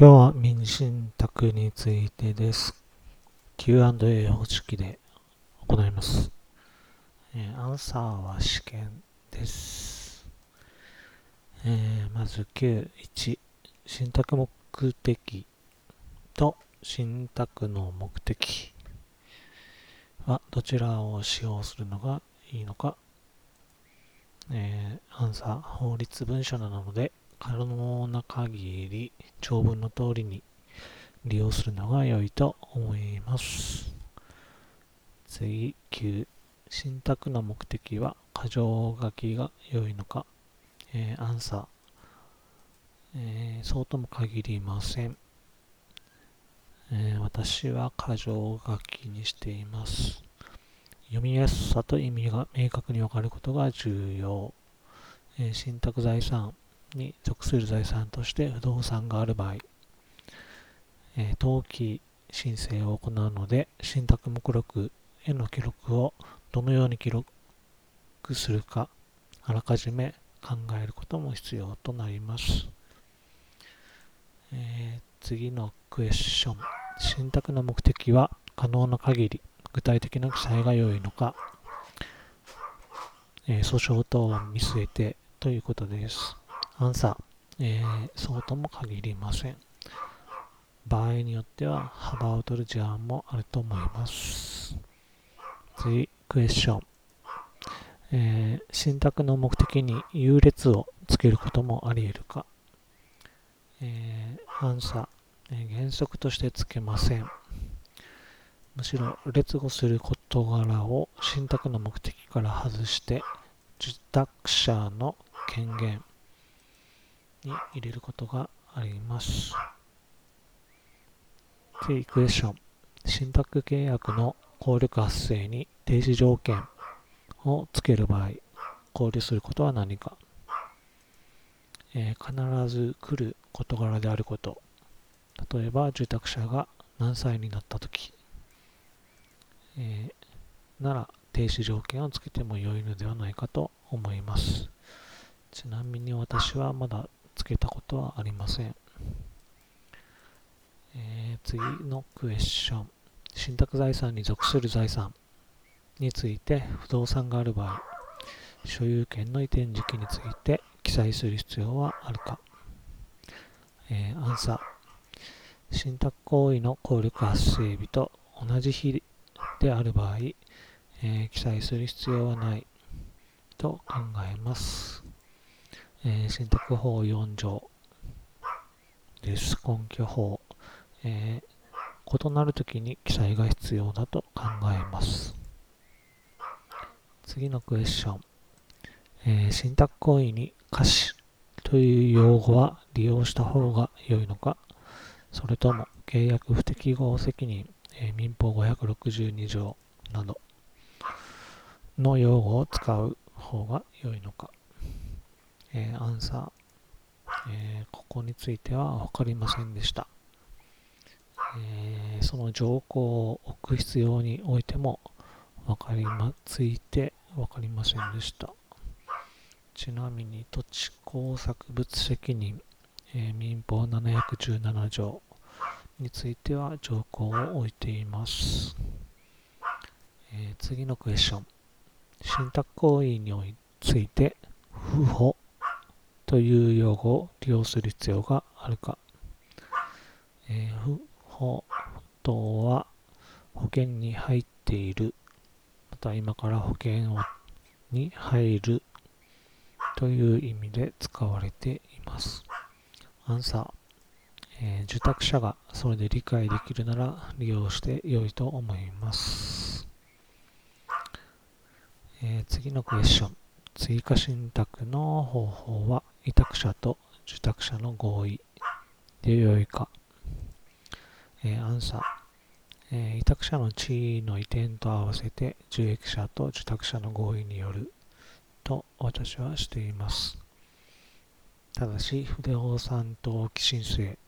今日は民信託についてです。Q&A 方式で行います。えーアンサーは試験です。えーまず9.1信託目的と信託の目的はどちらを使用するのがいいのか、えーアンサー法律文書なので可能な限り長文の通りに利用するのが良いと思います。次、9。信託の目的は箇条書きが良いのか、えーアンサー、えーそうとも限りません。えー私は箇条書きにしています。読みやすさと意味が明確に分かることが重要。えー信託財産に属する財産として不動産がある場合、えー登記申請を行うので、信託目録への記録をどのように記録するか、あらかじめ考えることも必要となります。えー次のクエスチョン。信託の目的は可能な限り具体的な記載が良いのか、えー訴訟等を見据えてということです。アンサー、えーそうとも限りません。場合によっては幅を取る事案もあると思います。次、クエスチョン。えー信託の目的に優劣をつけることもあり得るか、えーアンサー、えー原則としてつけません。むしろ劣後する事柄を信託の目的から外して受託者の権限に入れることがあります。次、クエスチョン。信託契約の効力発生に停止条件をつける場合、考慮することは何か、えー必ず来る事柄であること。例えば、受託者が何歳になったとき、えーなら停止条件をつけても良いのではないかと思います。ちなみに私はまだけたことはありません。えー次のクエスチョン。信託財産に属する財産について不動産がある場合、所有権の移転時期について記載する必要はあるか、えーアンサー。信託行為の効力発生日と同じ日である場合、えー記載する必要はないと考えます。えー信託法4条です。根拠法。えー異なるときに記載が必要だと考えます。次のクエスチョン。えー信託行為に貸しという用語は利用した方が良いのか、それとも契約不適合責任、えー民法562条などの用語を使う方が良いのか、えーアンサー、えーここについては分かりませんでした。えーその条項を置く必要においても分かりまついて分かりませんでした。ちなみに土地工作物責任、えー民法717条については条項を置いています。えー次のクエスチョン。信託行為について不法という用語を利用する必要があるか。えー不法とは保険に入っている、また今から保険をに入るという意味で使われています。アンサー、えー受託者がそれで理解できるなら利用して良いと思います。えー次のクエスチョン。追加信託の方法は委託者と受託者の合意で良いか。えーアンサー、えー委託者の地位の移転と合わせて受益者と受託者の合意によると私はしています。ただし、不動産登記申請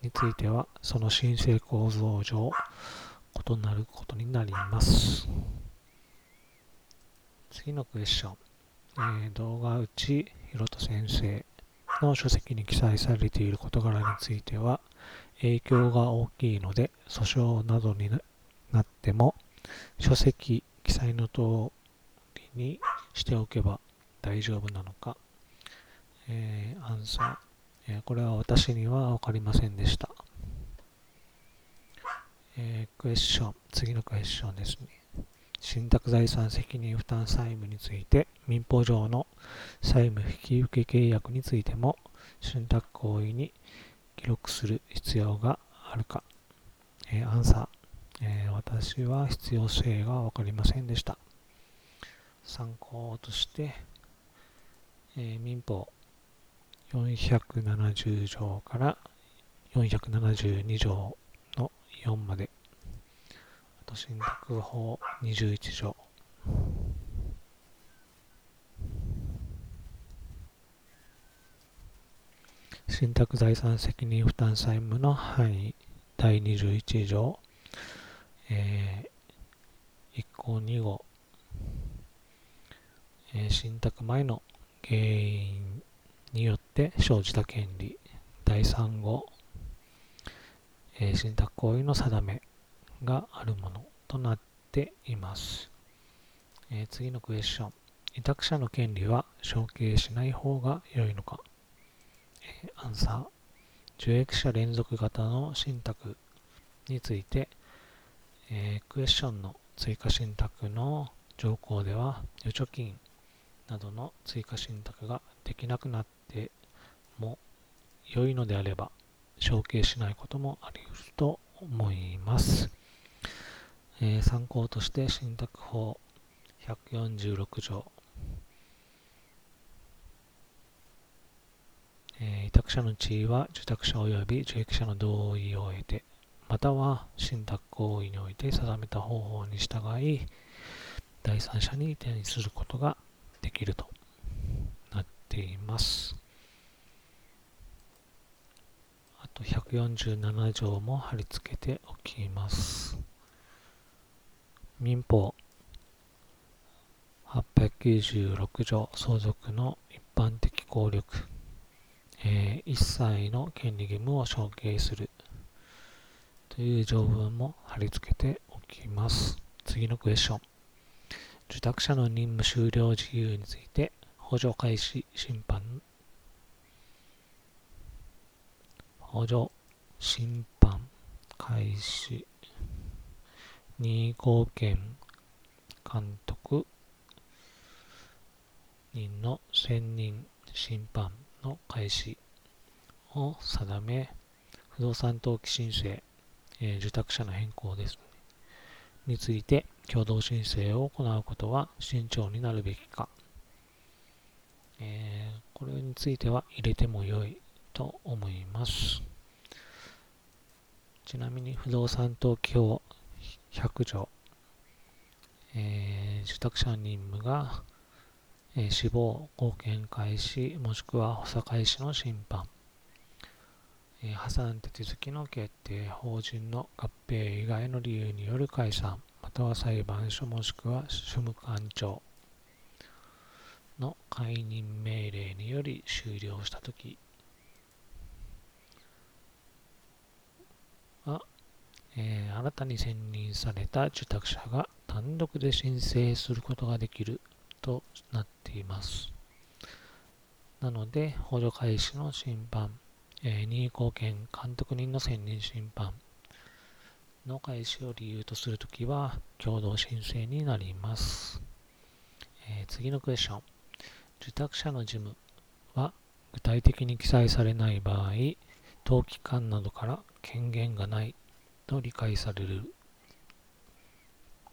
については、その申請構造上、異なることになります。次のクエスチョン。えー動画内ひろと先生の書籍に記載されている事柄については影響が大きいので訴訟などになっても書籍記載の通りにしておけば大丈夫なのか、えー、アンサー、えー、これは私には分かりませんでした。えー、クエスチョン、次のクエスチョンですね。信託財産責任負担債務について、民法上の債務引き受け契約についても、信託行為に記録する必要があるか。えー、アンサー、えー、私は必要性が分かりませんでした。参考として、えー、民法470条から472条の4までと信託法21条信託財産責任負担債務の範囲第21条、えー、1項2号、えー、信託前の原因によって生じた権利。第3号、えー、信託行為の定め。があるものとなっています。えー、次のクエスチョン。委託者の権利は承継しない方が良いのか、えー、アンサー。受益者連続型の信託について、えー、クエスチョンの追加信託の条項では預貯金などの追加信託ができなくなっても良いのであれば承継しないこともあり得ると思います。えー、参考として信託法146条、えー、委託者の地位は受託者及び受益者の同意を得てまたは信託行為において定めた方法に従い第三者に転移することができるとなっています。あと147条も貼り付けておきます。民法896条相続の一般的効力、えー、一切の権利義務を承継するという条文も貼り付けておきます。次のクエスチョン。受託者の任務終了自由について補助開始審判補助審判開始2号権監督。人の選任審判の開始を定め不動産登記申請、えー、受託者の変更です、ね、について共同申請を行うことは慎重になるべきか、えー、これについては入れても良いと思います。ちなみに不動産登記法100条、えー、受託者任務が、えー、死亡、貢献開始、もしくは補佐開始の審判、えー、破産手続きの決定、法人の合併以外の理由による解散、または裁判所もしくは主務官庁の解任命令により終了したときは、えー、新たに選任された受託者が単独で申請することができるとなっています。なので、補助開始の審判、えー、任意貢献監督人の選任審判の開始を理由とするときは、共同申請になります。えー、次のクエスチョン。受託者の事務は具体的に記載されない場合、登記官などから権限がないと理解される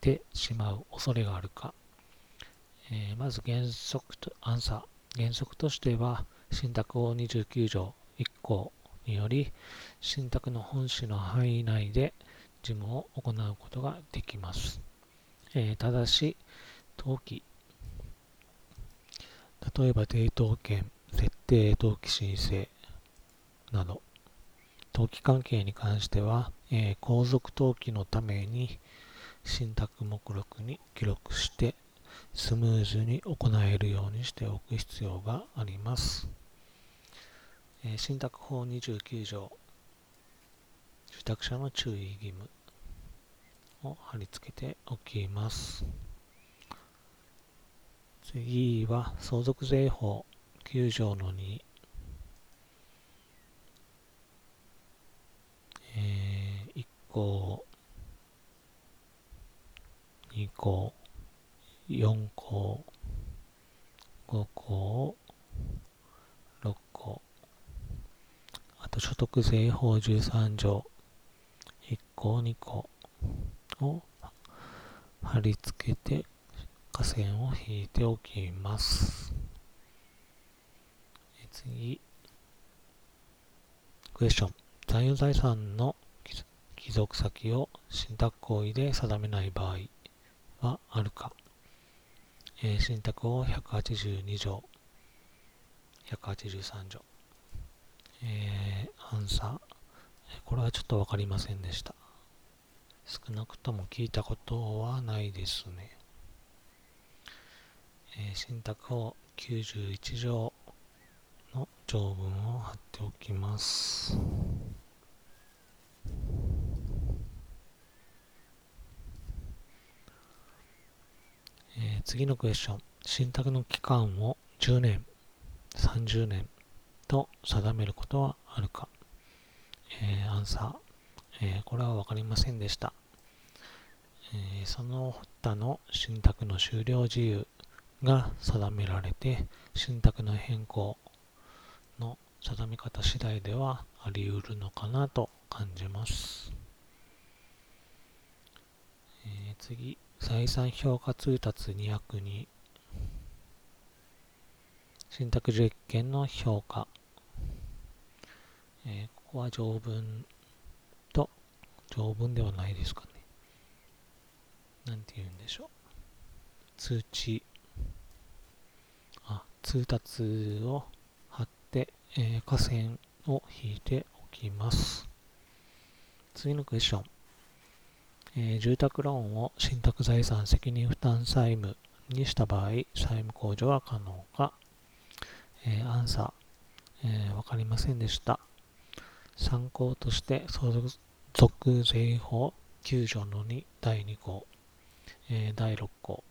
てしまう恐れがあるか、えー、まず原則とアンサー。原則としては信託法29条1項により信託の本旨の範囲内で事務を行うことができます、えー、ただし登記。例えば抵当権設定登記申請など。登記関係に関しては、えー、皇族登記のために信託目録に記録してスムーズに行えるようにしておく必要があります。えー、信託法29条、受託者の注意義務を貼り付けておきます。次は相続税法9条の2、えー、1項、2項、4項、5項、6項、あと所得税法13条、1項、2項を貼り付けて下線を引いておきます。次、クエスチョン。残余財産の帰属先を信託行為で定めない場合はあるかえー、信託法182条、183条。えー、アンサー。これはちょっとわかりませんでした。少なくとも聞いたことはないですね。えー、信託法91条の条文を貼っておきます。えー、次のクエスチョン。信託の期間を10年、30年と定めることはあるか、えー、アンサー、えー、これはわかりませんでした。えその他の信託の終了自由が定められて、信託の変更の定め方次第ではあり得るのかなと感じます。え次、財産評価通達202信託実験の評価、えー、ここは条文と条文ではないですかね。なんて言うんでしょう。通知。あ通達を貼って、えー、河川を引いておきます。次のクエスチョン。え、住宅ローンを信託財産責任負担債務にした場合、債務控除は可能か、えー、アンサー、えー、わかりませんでした。参考として相続税法9条の2第2項、えー、第6項、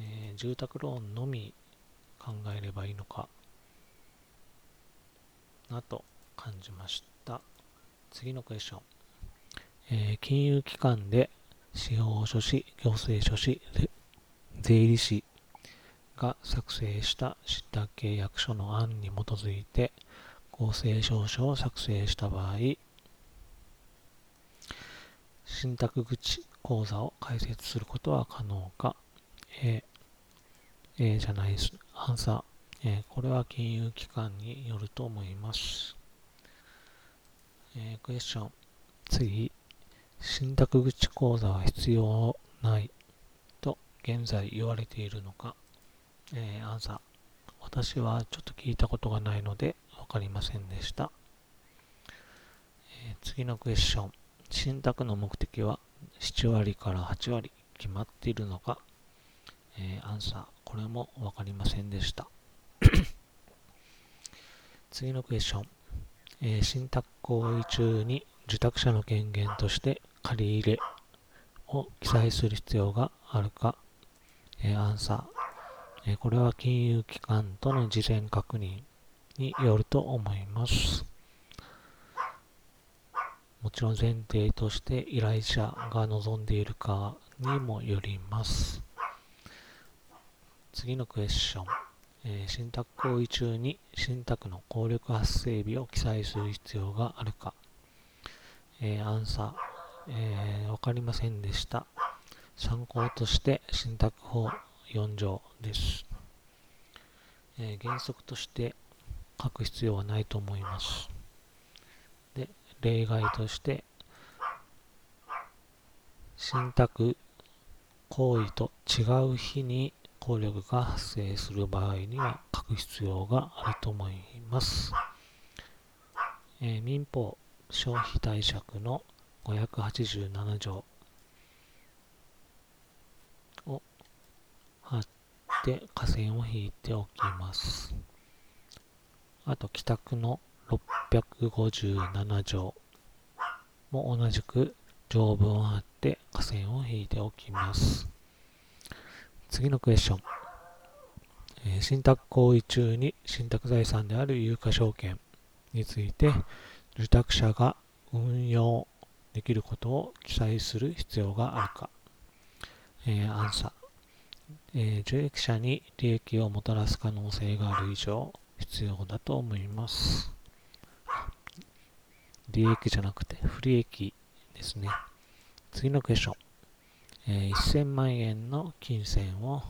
えー、住宅ローンのみ考えればいいのか？なと感じました。次のクエスチョン。えー、金融機関で司法書士、行政書士、税理士が作成した知った契約書の案に基づいて公正証書を作成した場合、信託口口座を開設することは可能か ?A、A じゃないです。アンサー。え、これは金融機関によると思います。えー、クエスチョン。次。信託口口座は必要ないと現在言われているのか、えー、アンサー。私はちょっと聞いたことがないので分かりませんでした。えー、次のクエスチョン。信託の目的は7割から8割決まっているのか、えー、アンサー。これも分かりませんでした。次のクエスチョン。えー、信託行為中に受託者の権限として借り入れを記載する必要があるか、えー、アンサー、えー、これは金融機関との事前確認によると思います。もちろん前提として依頼者が望んでいるかにもよります。次のクエスチョン。えー、信託行為中に信託の効力発生日を記載する必要があるか。えー、アンサー。えー、わかりませんでした。参考として信託法4条です。えー、原則として書く必要はないと思います。で、例外として、信託行為と違う日に効力が発生する場合には書く必要があると思います。えー、民法消費貸借の587条を貼って下線を引いておきます。あと、帰宅の657条も同じく条文を貼って下線を引いておきます。次のクエスチョン。え、信託行為中に信託財産である有価証券について受託者が運用できることを記載する必要があるか。えー、アンサー。えー、受益者に利益をもたらす可能性がある以上必要だと思います。利益じゃなくて不利益ですね。次のクエスチョン。えー、1000万円の金銭を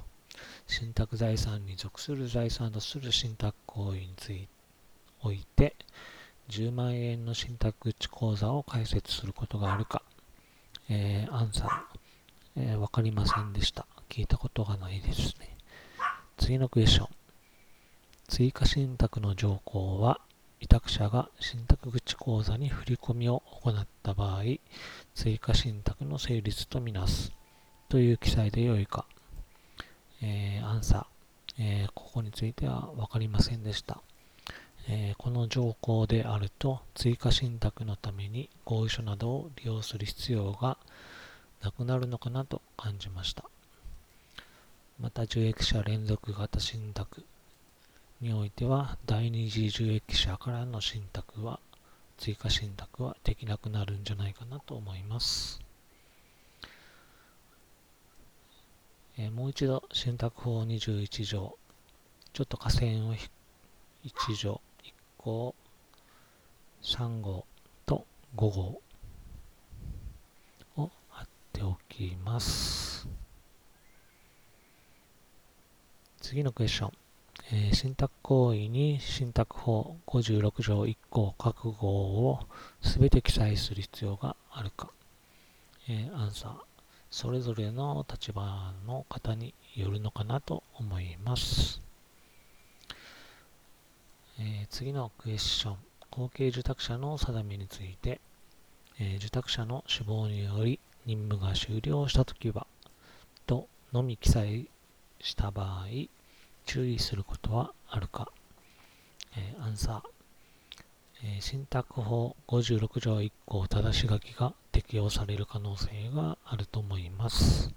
信託財産に属する財産とする信託行為についておいて10万円の信託口口座を開設することがあるか、えー、アンサー、えー、わかりませんでした。聞いたことがないですね。次のクエスチョン。追加信託の条項は、委託者が信託口口座に振り込みを行った場合、追加信託の成立とみなすという記載でよいか。えー、アンサー、えー、ここについては分かりませんでした。この条項であると追加信託のために合意書などを利用する必要がなくなるのかなと感じました。また受益者連続型信託においては第二次受益者からの信託は追加信託はできなくなるんじゃないかなと思います。え、もう一度信託法21条ちょっと下線を1条1項3号と5号を貼っておきます。次のクエスチョン、えー、信託行為に信託法56条1項各号をすべて記載する必要があるか、えー、アンサー。それぞれの立場の方によるのかなと思います。えー、次のクエスチョン。後継受託者の定めについて、えー、受託者の死亡により任務が終了したときは、とのみ記載した場合、注意することはあるか？えー、アンサー。えー、信託法56条1項正し書きが適用される可能性があると思います。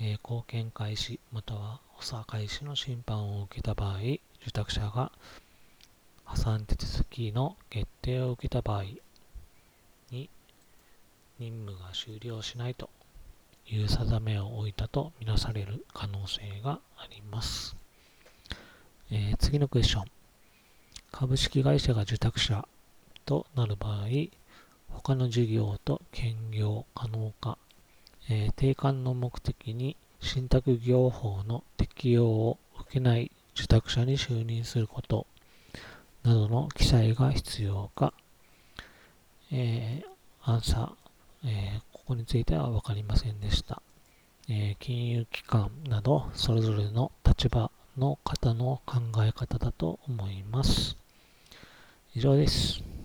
えー、貢献開始または補佐開始の審判を受けた場合、受託者が破産手続きの決定を受けた場合に任務が終了しないという定めを置いたとみなされる可能性があります。えー、次のクエスチョン。株式会社が受託者となる場合、他の事業と兼業可能か、えー、定款の目的に信託業法の適用を受けない受託者に就任することなどの記載が必要か、えー、アンサー、えー、ここについては分かりませんでした。えー、金融機関などそれぞれの立場の方の考え方だと思います。以上です。